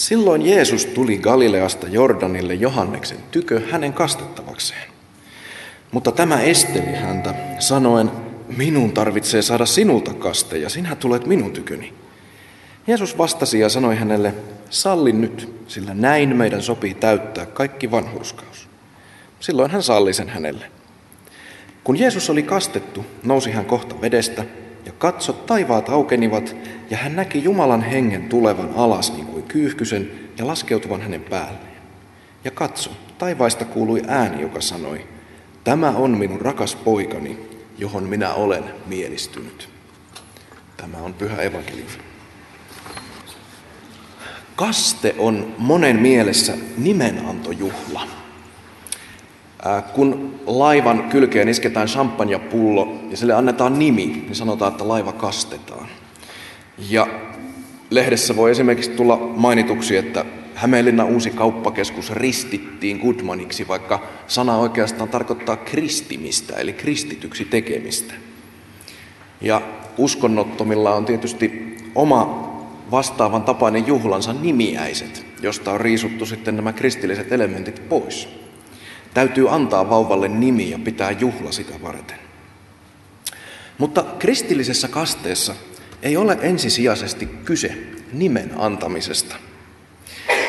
Silloin Jeesus tuli Galileasta Jordanille Johanneksen tykö hänen kastettavakseen. Mutta tämä esteli häntä, sanoen, minun tarvitsee saada sinulta kaste ja sinä tulet minun tyköni. Jeesus vastasi ja sanoi hänelle, salli nyt, sillä näin meidän sopii täyttää kaikki vanhurskaus. Silloin hän salli sen hänelle. Kun Jeesus oli kastettu, nousi hän kohta vedestä, ja katso, taivaat aukenivat, ja hän näki Jumalan hengen tulevan alas niin kuin kyyhkysen ja laskeutuvan hänen päälleen. Ja katso, taivaista kuului ääni, joka sanoi, Tämä on minun rakas poikani, johon minä olen mielistynyt. Tämä on pyhä evankeliumi. Kaste on monen mielessä nimenantojuhla. Kun laivan kylkeen isketään champagnepullo ja sille annetaan nimi, niin sanotaan, että laiva kastetaan. Ja lehdessä voi esimerkiksi tulla mainituksi, että Hämeenlinnan uusi kauppakeskus ristittiin Goodmaniksi, vaikka sana oikeastaan tarkoittaa kristimistä, eli kristityksi tekemistä. Ja uskonnottomilla on tietysti oma vastaavan tapainen juhlansa nimiäiset, josta on riisuttu sitten nämä kristilliset elementit pois. Täytyy antaa vauvalle nimi ja pitää juhla sitä varten. Mutta kristillisessä kasteessa ei ole ensisijaisesti kyse nimen antamisesta –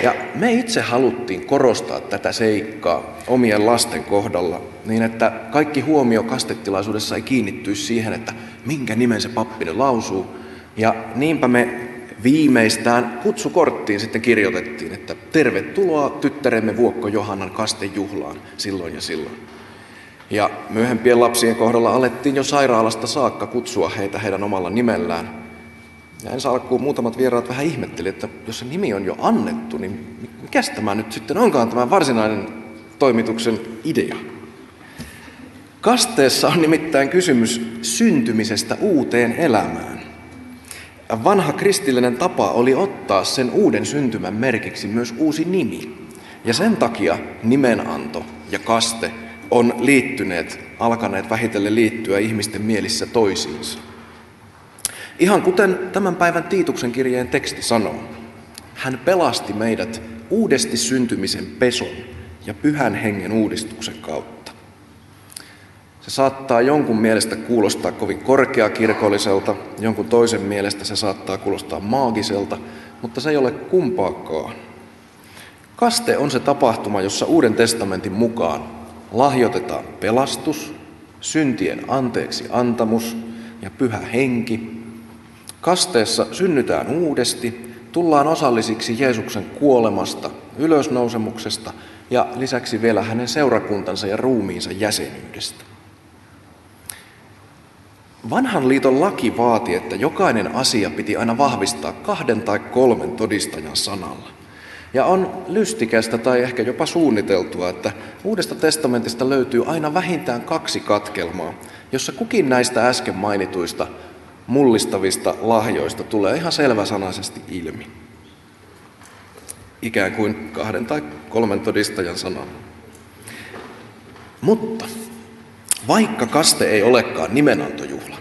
ja me itse haluttiin korostaa tätä seikkaa omien lasten kohdalla niin, että kaikki huomio kastetilaisuudessa ei kiinnittyisi siihen, että minkä nimen se pappi lausuu. Ja niinpä me viimeistään kutsukorttiin sitten kirjoitettiin, että tervetuloa tyttäremme Vuokko Johannan kastejuhlaan silloin ja silloin. Ja myöhempien lapsien kohdalla alettiin jo sairaalasta saakka kutsua heitä heidän omalla nimellään. Ja ensi alkuun muutamat vieraat vähän ihmetteli, että jos se nimi on jo annettu, niin mikä tämä nyt sitten onkaan tämä varsinainen toimituksen idea? Kasteessa on nimittäin kysymys syntymisestä uuteen elämään. Vanha kristillinen tapa oli ottaa sen uuden syntymän merkiksi myös uusi nimi. Ja sen takia nimenanto ja kaste on liittyneet, alkaneet vähitellen liittyä ihmisten mielissä toisiinsa. Ihan kuten tämän päivän Tiituksen kirjeen teksti sanoo. Hän pelasti meidät uudesti syntymisen peson ja pyhän hengen uudistuksen kautta. Se saattaa jonkun mielestä kuulostaa kovin korkeakirkolliselta, jonkun toisen mielestä se saattaa kuulostaa maagiselta, mutta se ei ole kumpaakaan. Kaste on se tapahtuma, jossa Uuden testamentin mukaan lahjoitetaan pelastus, syntien anteeksi antamus ja pyhä henki Kasteessa synnytään uudesti, tullaan osallisiksi Jeesuksen kuolemasta, ylösnousemuksesta ja lisäksi vielä hänen seurakuntansa ja ruumiinsa jäsenyydestä. Vanhan liiton laki vaati, että jokainen asia piti aina vahvistaa kahden tai kolmen todistajan sanalla. Ja on lystikästä tai ehkä jopa suunniteltua, että Uudesta testamentista löytyy aina vähintään kaksi katkelmaa, jossa kukin näistä äsken mainituista mullistavista lahjoista tulee ihan selväsanaisesti ilmi. Ikään kuin kahden tai kolmen todistajan sanan. Mutta vaikka kaste ei olekaan nimenantojuhla,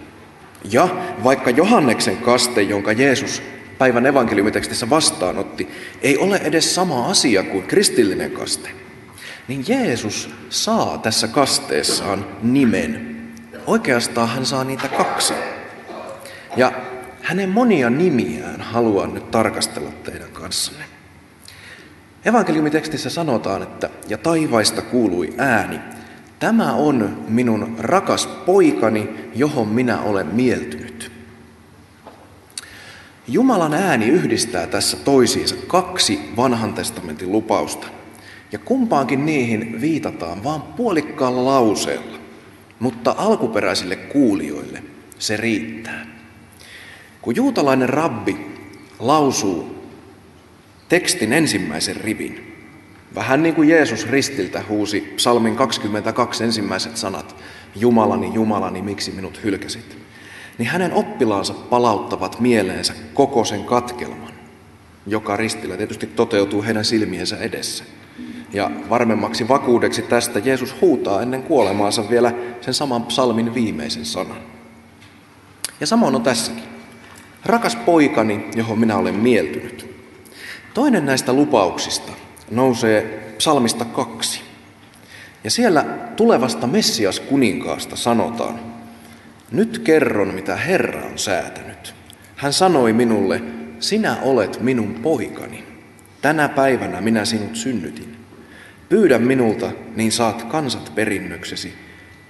ja vaikka Johanneksen kaste, jonka Jeesus päivän evankeliumitekstissä vastaanotti, ei ole edes sama asia kuin kristillinen kaste, niin Jeesus saa tässä kasteessaan nimen. Oikeastaan hän saa niitä kaksi. Ja hänen monia nimiään haluan nyt tarkastella teidän kanssanne. Evankeliumitekstissä sanotaan, että ja taivaista kuului ääni, tämä on minun rakas poikani, johon minä olen mieltynyt. Jumalan ääni yhdistää tässä toisiinsa kaksi vanhan testamentin lupausta. Ja kumpaankin niihin viitataan vain puolikkaalla lauseella, mutta alkuperäisille kuulijoille se riittää. Kun juutalainen rabbi lausuu tekstin ensimmäisen rivin, vähän niin kuin Jeesus ristiltä huusi psalmin 22 ensimmäiset sanat, Jumalani, Jumalani, miksi minut hylkäsit, niin hänen oppilaansa palauttavat mieleensä koko sen katkelman, joka ristillä tietysti toteutuu heidän silmiensä edessä. Ja varmemmaksi vakuudeksi tästä Jeesus huutaa ennen kuolemaansa vielä sen saman psalmin viimeisen sanan. Ja samoin on tässäkin. Rakas poikani, johon minä olen mieltynyt. Toinen näistä lupauksista nousee psalmista kaksi. Ja siellä tulevasta Messias kuninkaasta sanotaan, nyt kerron mitä Herra on säätänyt. Hän sanoi minulle, sinä olet minun poikani. Tänä päivänä minä sinut synnytin. Pyydä minulta, niin saat kansat perinnöksesi,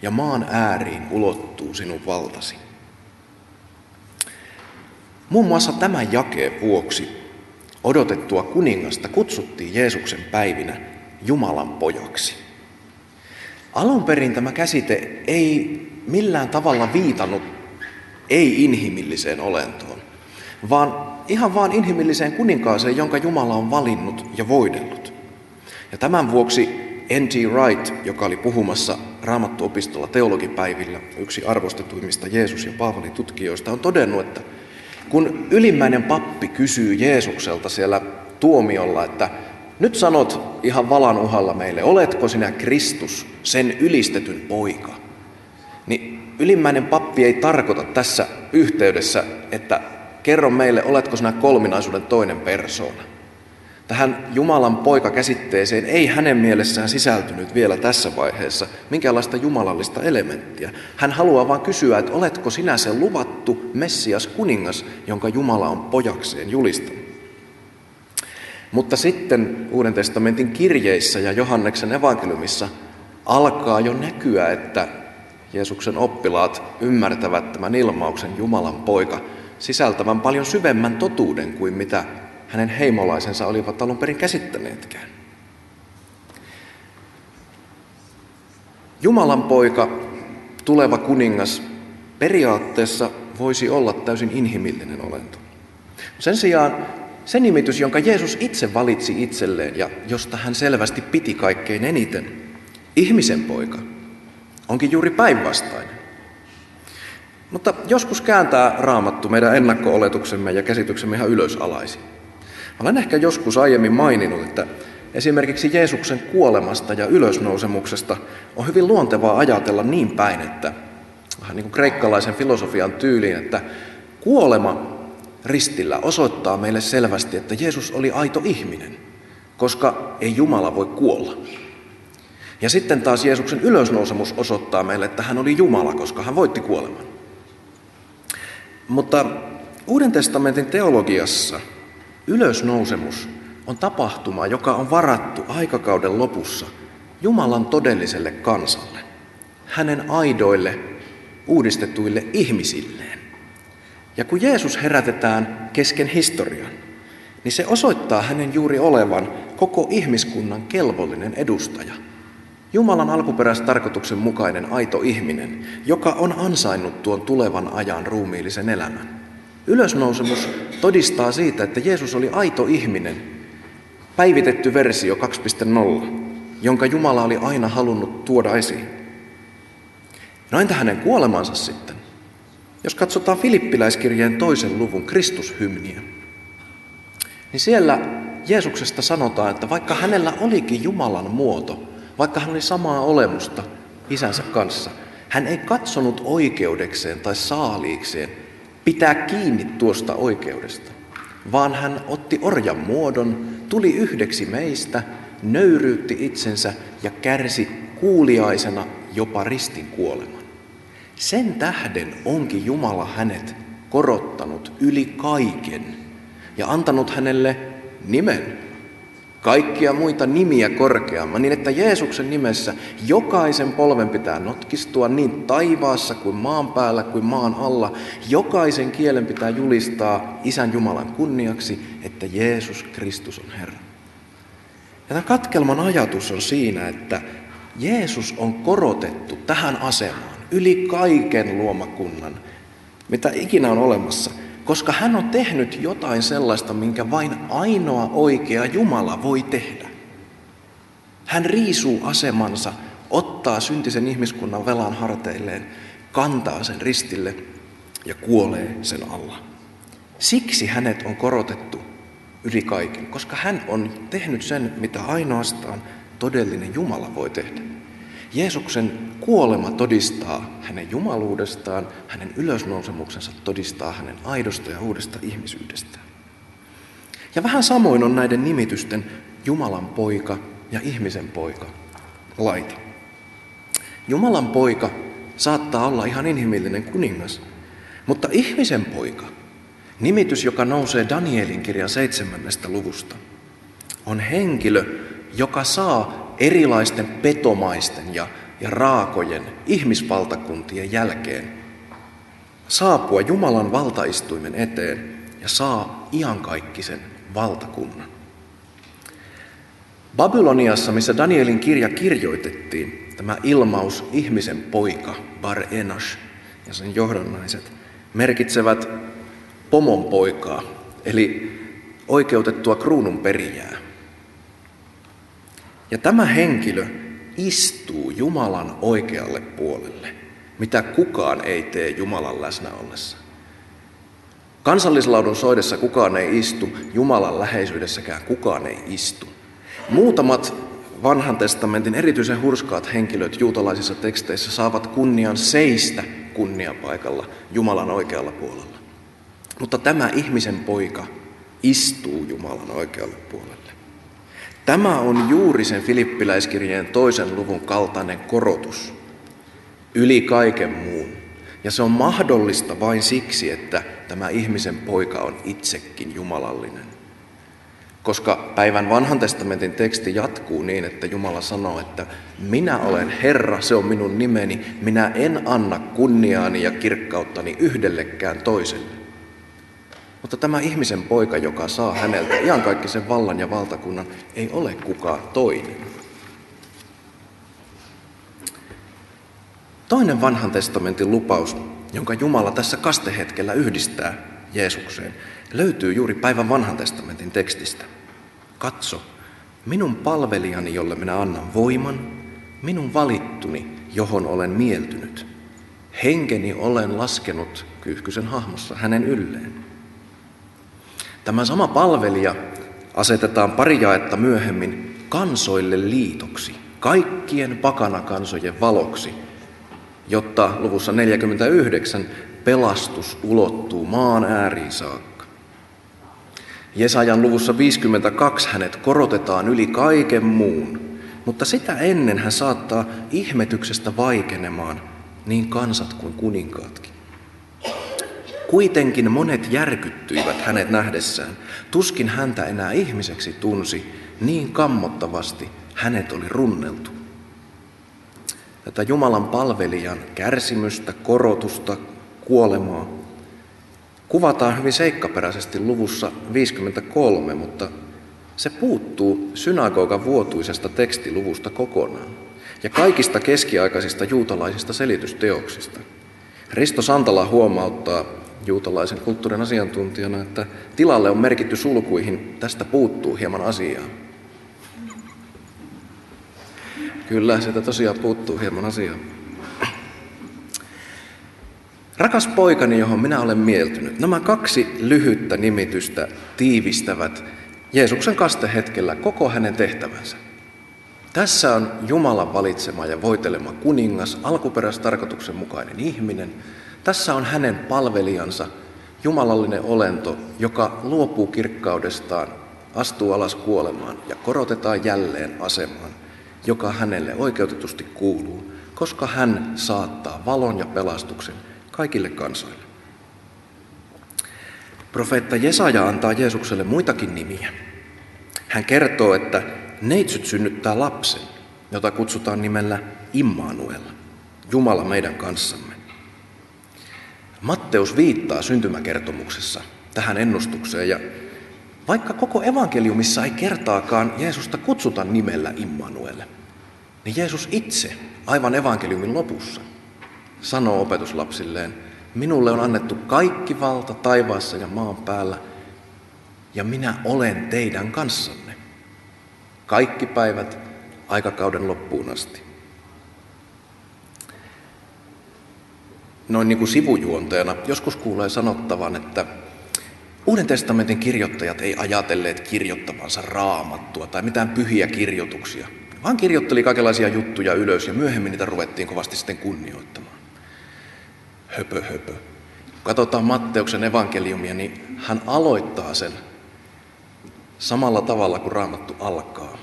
ja maan ääriin ulottuu sinun valtasi. Muun muassa tämän jakeen vuoksi odotettua kuningasta kutsuttiin Jeesuksen päivinä Jumalan pojaksi. Alun perin tämä käsite ei millään tavalla viitannut ei-inhimilliseen olentoon, vaan ihan vaan inhimilliseen kuninkaaseen, jonka Jumala on valinnut ja voidellut. Ja tämän vuoksi N.T. Wright, joka oli puhumassa Raamattuopistolla teologipäivillä, yksi arvostetuimmista Jeesus- ja Paavali tutkijoista, on todennut, että kun ylimmäinen pappi kysyy Jeesukselta siellä tuomiolla, että nyt sanot ihan valan uhalla meille, oletko sinä Kristus, sen ylistetyn poika? Niin ylimmäinen pappi ei tarkoita tässä yhteydessä, että kerro meille, oletko sinä kolminaisuuden toinen persoona. Tähän Jumalan poika-käsitteeseen ei hänen mielessään sisältynyt vielä tässä vaiheessa minkäänlaista jumalallista elementtiä. Hän haluaa vain kysyä, että oletko sinä se luvattu Messias kuningas, jonka Jumala on pojakseen julistanut. Mutta sitten Uuden testamentin kirjeissä ja Johanneksen evankeliumissa alkaa jo näkyä, että Jeesuksen oppilaat ymmärtävät tämän ilmauksen Jumalan poika sisältävän paljon syvemmän totuuden kuin mitä hänen heimolaisensa olivat alun perin käsittäneetkään. Jumalan poika, tuleva kuningas, periaatteessa voisi olla täysin inhimillinen olento. Sen sijaan se nimitys, jonka Jeesus itse valitsi itselleen ja josta hän selvästi piti kaikkein eniten, ihmisen poika, onkin juuri päinvastainen. Mutta joskus kääntää raamattu meidän ennakko-oletuksemme ja käsityksemme ihan ylösalaisin. Olen ehkä joskus aiemmin maininnut, että esimerkiksi Jeesuksen kuolemasta ja ylösnousemuksesta on hyvin luontevaa ajatella niin päin, että vähän niin kuin kreikkalaisen filosofian tyyliin, että kuolema ristillä osoittaa meille selvästi, että Jeesus oli aito ihminen, koska ei Jumala voi kuolla. Ja sitten taas Jeesuksen ylösnousemus osoittaa meille, että hän oli Jumala, koska hän voitti kuoleman. Mutta Uuden testamentin teologiassa ylösnousemus on tapahtuma, joka on varattu aikakauden lopussa Jumalan todelliselle kansalle, hänen aidoille, uudistetuille ihmisilleen. Ja kun Jeesus herätetään kesken historian, niin se osoittaa hänen juuri olevan koko ihmiskunnan kelvollinen edustaja. Jumalan alkuperäistarkoituksen mukainen aito ihminen, joka on ansainnut tuon tulevan ajan ruumiillisen elämän. Ylösnousemus todistaa siitä, että Jeesus oli aito ihminen, päivitetty versio 2.0, jonka Jumala oli aina halunnut tuoda esiin. No entä hänen kuolemansa sitten? Jos katsotaan Filippiläiskirjeen toisen luvun Kristushymniä, niin siellä Jeesuksesta sanotaan, että vaikka hänellä olikin Jumalan muoto, vaikka hän oli samaa olemusta isänsä kanssa, hän ei katsonut oikeudekseen tai saaliikseen pitää kiinni tuosta oikeudesta, vaan hän otti orjan muodon, tuli yhdeksi meistä, nöyryytti itsensä ja kärsi kuuliaisena jopa ristin kuoleman. Sen tähden onkin Jumala hänet korottanut yli kaiken ja antanut hänelle nimen, kaikkia muita nimiä korkeamman, niin että Jeesuksen nimessä jokaisen polven pitää notkistua niin taivaassa kuin maan päällä kuin maan alla. Jokaisen kielen pitää julistaa Isän Jumalan kunniaksi, että Jeesus Kristus on Herra. Ja tämän katkelman ajatus on siinä, että Jeesus on korotettu tähän asemaan yli kaiken luomakunnan, mitä ikinä on olemassa – koska hän on tehnyt jotain sellaista, minkä vain ainoa oikea Jumala voi tehdä. Hän riisuu asemansa, ottaa syntisen ihmiskunnan velan harteilleen, kantaa sen ristille ja kuolee sen alla. Siksi hänet on korotettu yli kaiken, koska hän on tehnyt sen, mitä ainoastaan todellinen Jumala voi tehdä. Jeesuksen kuolema todistaa hänen jumaluudestaan, hänen ylösnousemuksensa todistaa hänen aidosta ja uudesta ihmisyydestä. Ja vähän samoin on näiden nimitysten Jumalan poika ja ihmisen poika laita. Jumalan poika saattaa olla ihan inhimillinen kuningas, mutta ihmisen poika, nimitys, joka nousee Danielin kirjan seitsemännestä luvusta, on henkilö, joka saa erilaisten petomaisten ja, ja raakojen ihmisvaltakuntien jälkeen saapua Jumalan valtaistuimen eteen ja saa iankaikkisen valtakunnan. Babyloniassa, missä Danielin kirja kirjoitettiin, tämä ilmaus ihmisen poika, Bar Enash ja sen johdannaiset, merkitsevät pomon poikaa, eli oikeutettua kruunun perijää. Ja tämä henkilö istuu Jumalan oikealle puolelle, mitä kukaan ei tee Jumalan läsnä ollessa. Kansallislaudun soidessa kukaan ei istu, Jumalan läheisyydessäkään kukaan ei istu. Muutamat vanhan testamentin erityisen hurskaat henkilöt juutalaisissa teksteissä saavat kunnian seistä kunniapaikalla Jumalan oikealla puolella. Mutta tämä ihmisen poika istuu Jumalan oikealle puolelle. Tämä on juuri sen Filippiläiskirjeen toisen luvun kaltainen korotus yli kaiken muun. Ja se on mahdollista vain siksi, että tämä ihmisen poika on itsekin jumalallinen. Koska päivän vanhan testamentin teksti jatkuu niin, että Jumala sanoo, että minä olen Herra, se on minun nimeni, minä en anna kunniaani ja kirkkauttani yhdellekään toiselle. Mutta tämä ihmisen poika, joka saa häneltä sen vallan ja valtakunnan, ei ole kukaan toinen. Toinen vanhan testamentin lupaus, jonka Jumala tässä kastehetkellä yhdistää Jeesukseen, löytyy juuri päivän vanhan testamentin tekstistä. Katso, minun palvelijani, jolle minä annan voiman, minun valittuni, johon olen mieltynyt. Henkeni olen laskenut kyyhkysen hahmossa hänen ylleen. Tämä sama palvelija asetetaan pari jaetta myöhemmin kansoille liitoksi, kaikkien pakanakansojen valoksi, jotta luvussa 49 pelastus ulottuu maan ääriin saakka. Jesajan luvussa 52 hänet korotetaan yli kaiken muun, mutta sitä ennen hän saattaa ihmetyksestä vaikenemaan niin kansat kuin kuninkaatkin. Kuitenkin monet järkyttyivät hänet nähdessään. Tuskin häntä enää ihmiseksi tunsi, niin kammottavasti hänet oli runneltu. Tätä Jumalan palvelijan kärsimystä, korotusta, kuolemaa kuvataan hyvin seikkaperäisesti luvussa 53, mutta se puuttuu synagogan vuotuisesta tekstiluvusta kokonaan ja kaikista keskiaikaisista juutalaisista selitysteoksista. Risto Santala huomauttaa juutalaisen kulttuurin asiantuntijana, että tilalle on merkitty sulkuihin, tästä puuttuu hieman asiaa. Kyllä, sitä tosiaan puuttuu hieman asiaa. Rakas poikani, johon minä olen mieltynyt. Nämä kaksi lyhyttä nimitystä tiivistävät Jeesuksen kastehetkellä koko hänen tehtävänsä. Tässä on Jumalan valitsema ja voitelema kuningas, alkuperäistarkoituksen mukainen ihminen. Tässä on hänen palvelijansa, jumalallinen olento, joka luopuu kirkkaudestaan, astuu alas kuolemaan ja korotetaan jälleen asemaan, joka hänelle oikeutetusti kuuluu, koska hän saattaa valon ja pelastuksen kaikille kansoille. Profeetta Jesaja antaa Jeesukselle muitakin nimiä. Hän kertoo, että neitsyt synnyttää lapsen, jota kutsutaan nimellä Immanuel, Jumala meidän kanssamme. Matteus viittaa syntymäkertomuksessa tähän ennustukseen ja vaikka koko evankeliumissa ei kertaakaan Jeesusta kutsuta nimellä Immanuel, niin Jeesus itse aivan evankeliumin lopussa sanoo opetuslapsilleen, minulle on annettu kaikki valta taivaassa ja maan päällä, ja minä olen teidän kanssanne. Kaikki päivät aikakauden loppuun asti. Noin niin kuin sivujuonteena joskus kuulee sanottavan, että Uuden testamentin kirjoittajat ei ajatelleet kirjoittavansa raamattua tai mitään pyhiä kirjoituksia, vaan kirjoitteli kaikenlaisia juttuja ylös ja myöhemmin niitä ruvettiin kovasti sitten kunnioittamaan höpö höpö. Kun katsotaan Matteuksen evankeliumia, niin hän aloittaa sen samalla tavalla kuin raamattu alkaa.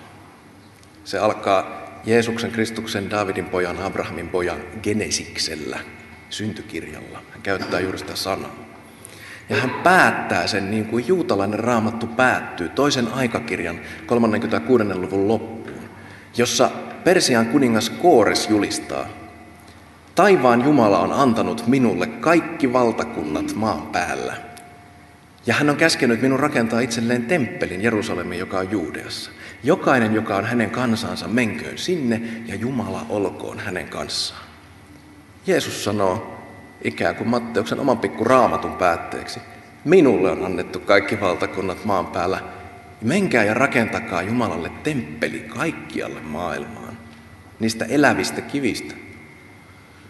Se alkaa Jeesuksen, Kristuksen, Davidin pojan, Abrahamin pojan genesiksellä, syntykirjalla. Hän käyttää juuri sitä sanaa. Ja hän päättää sen niin kuin juutalainen raamattu päättyy toisen aikakirjan 36. luvun loppuun, jossa Persian kuningas Koores julistaa, Taivaan Jumala on antanut minulle kaikki valtakunnat maan päällä. Ja hän on käskenyt minun rakentaa itselleen temppelin Jerusalemiin, joka on Juudeassa. Jokainen, joka on hänen kansansa, menköön sinne ja Jumala olkoon hänen kanssaan. Jeesus sanoo ikään kuin Matteuksen oman pikku raamatun päätteeksi. Minulle on annettu kaikki valtakunnat maan päällä. Menkää ja rakentakaa Jumalalle temppeli kaikkialle maailmaan. Niistä elävistä kivistä.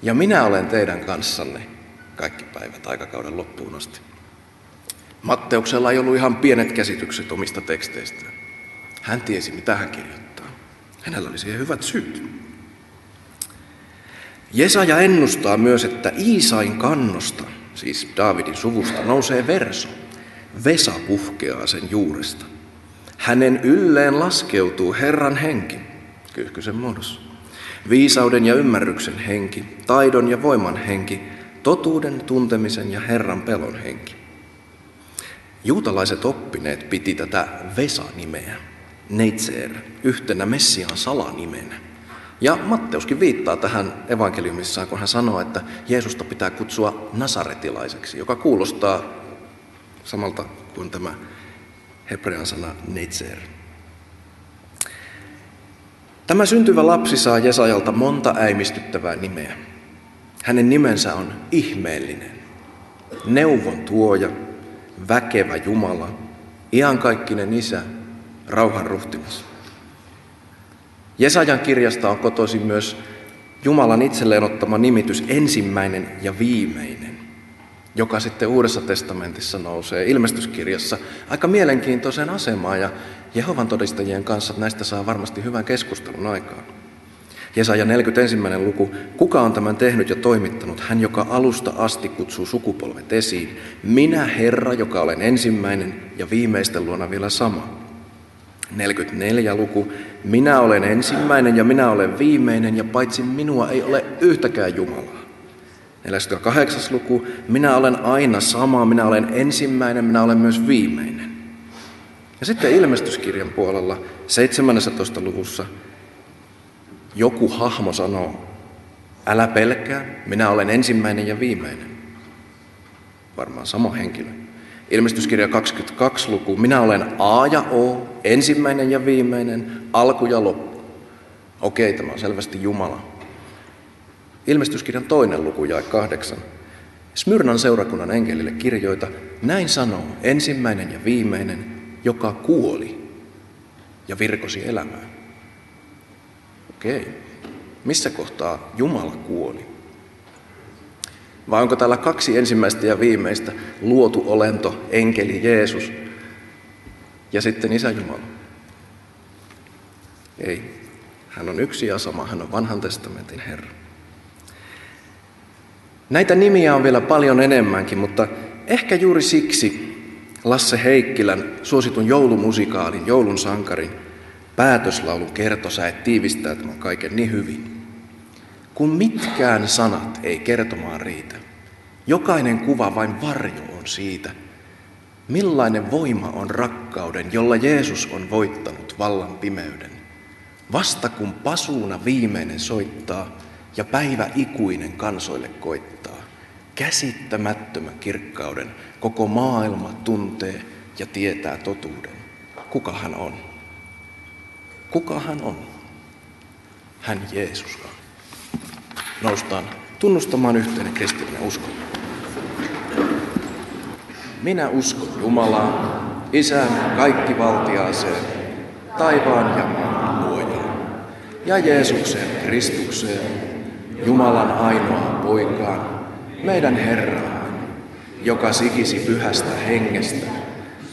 Ja minä olen teidän kanssanne kaikki päivät aikakauden loppuun asti. Matteuksella ei ollut ihan pienet käsitykset omista teksteistään. Hän tiesi, mitä hän kirjoittaa. Hänellä oli siihen hyvät syyt. Jesaja ennustaa myös, että Iisain kannosta, siis Daavidin suvusta, nousee verso. Vesa puhkeaa sen juuresta. Hänen ylleen laskeutuu Herran henki, kyyhkysen muodossa. Viisauden ja ymmärryksen henki, taidon ja voiman henki, totuuden, tuntemisen ja Herran pelon henki. Juutalaiset oppineet piti tätä Vesa-nimeä, Neitseer, yhtenä Messiaan salanimenä. Ja Matteuskin viittaa tähän evankeliumissaan, kun hän sanoo, että Jeesusta pitää kutsua nasaretilaiseksi, joka kuulostaa samalta kuin tämä hebrean sana Neitseer. Tämä syntyvä lapsi saa Jesajalta monta äimistyttävää nimeä. Hänen nimensä on ihmeellinen, neuvon tuoja, väkevä Jumala, iankaikkinen isä, rauhan ruhtinas. Jesajan kirjasta on kotoisin myös Jumalan itselleen ottama nimitys ensimmäinen ja viimeinen, joka sitten Uudessa testamentissa nousee ilmestyskirjassa aika mielenkiintoiseen asemaan ja Jehovan todistajien kanssa näistä saa varmasti hyvän keskustelun aikaan. Jesaja 41. luku. Kuka on tämän tehnyt ja toimittanut? Hän, joka alusta asti kutsuu sukupolvet esiin. Minä, Herra, joka olen ensimmäinen ja viimeisten luona vielä sama. 44 luku. Minä olen ensimmäinen ja minä olen viimeinen ja paitsi minua ei ole yhtäkään Jumalaa. 48. luku. Minä olen aina sama, minä olen ensimmäinen, minä olen myös viimeinen. Ja sitten ilmestyskirjan puolella 17. luvussa joku hahmo sanoo, älä pelkää, minä olen ensimmäinen ja viimeinen. Varmaan sama henkilö. Ilmestyskirja 22 luku, minä olen A ja O, ensimmäinen ja viimeinen, alku ja loppu. Okei, tämä on selvästi Jumala. Ilmestyskirjan toinen luku ja kahdeksan. Smyrnan seurakunnan enkelille kirjoita, näin sanoo ensimmäinen ja viimeinen, joka kuoli ja virkosi elämään. Okei. Missä kohtaa Jumala kuoli? Vai onko täällä kaksi ensimmäistä ja viimeistä, luotu olento, enkeli Jeesus ja sitten Isä Jumala? Ei. Hän on yksi ja sama, hän on vanhan testamentin Herra. Näitä nimiä on vielä paljon enemmänkin, mutta ehkä juuri siksi Lasse Heikkilän suositun joulumusikaalin, joulun sankarin, päätöslaulun kertosäet tiivistää tämän kaiken niin hyvin. Kun mitkään sanat ei kertomaan riitä, jokainen kuva vain varjo on siitä, millainen voima on rakkauden, jolla Jeesus on voittanut vallan pimeyden. Vasta kun pasuuna viimeinen soittaa ja päivä ikuinen kansoille koittaa, käsittämättömän kirkkauden koko maailma tuntee ja tietää totuuden. Kuka hän on? Kuka hän on? Hän Jeesus on. Noustaan tunnustamaan yhteinen kristillinen usko. Minä uskon Jumalaan, Isän kaikkivaltiaaseen, taivaan ja maan luojaan, ja Jeesukseen Kristukseen, Jumalan ainoa poikaan, meidän Herraan, joka sikisi pyhästä hengestä,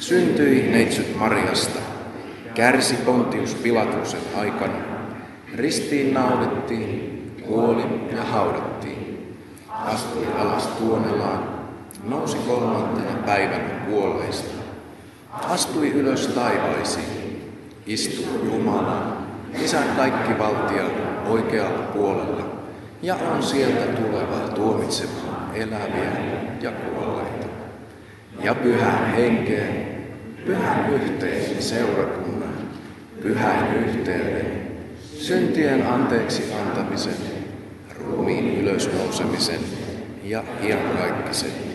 syntyi neitsyt Mariasta, kärsi Pontius Pilatuksen aikana, ristiin naudettiin, kuoli ja haudattiin, astui alas tuonelaan, nousi kolmantena päivänä kuolleista, astui ylös taivaisiin, istui Jumala, Isän kaikki valtia oikealla puolella, ja on sieltä tuleva tuomitsemaan eläviä ja kuolleita. Ja pyhän henkeen, pyhän yhteen seurakunnan, pyhän yhteyden, syntien anteeksi antamisen, ruumiin ylösnousemisen ja iankaikkisen.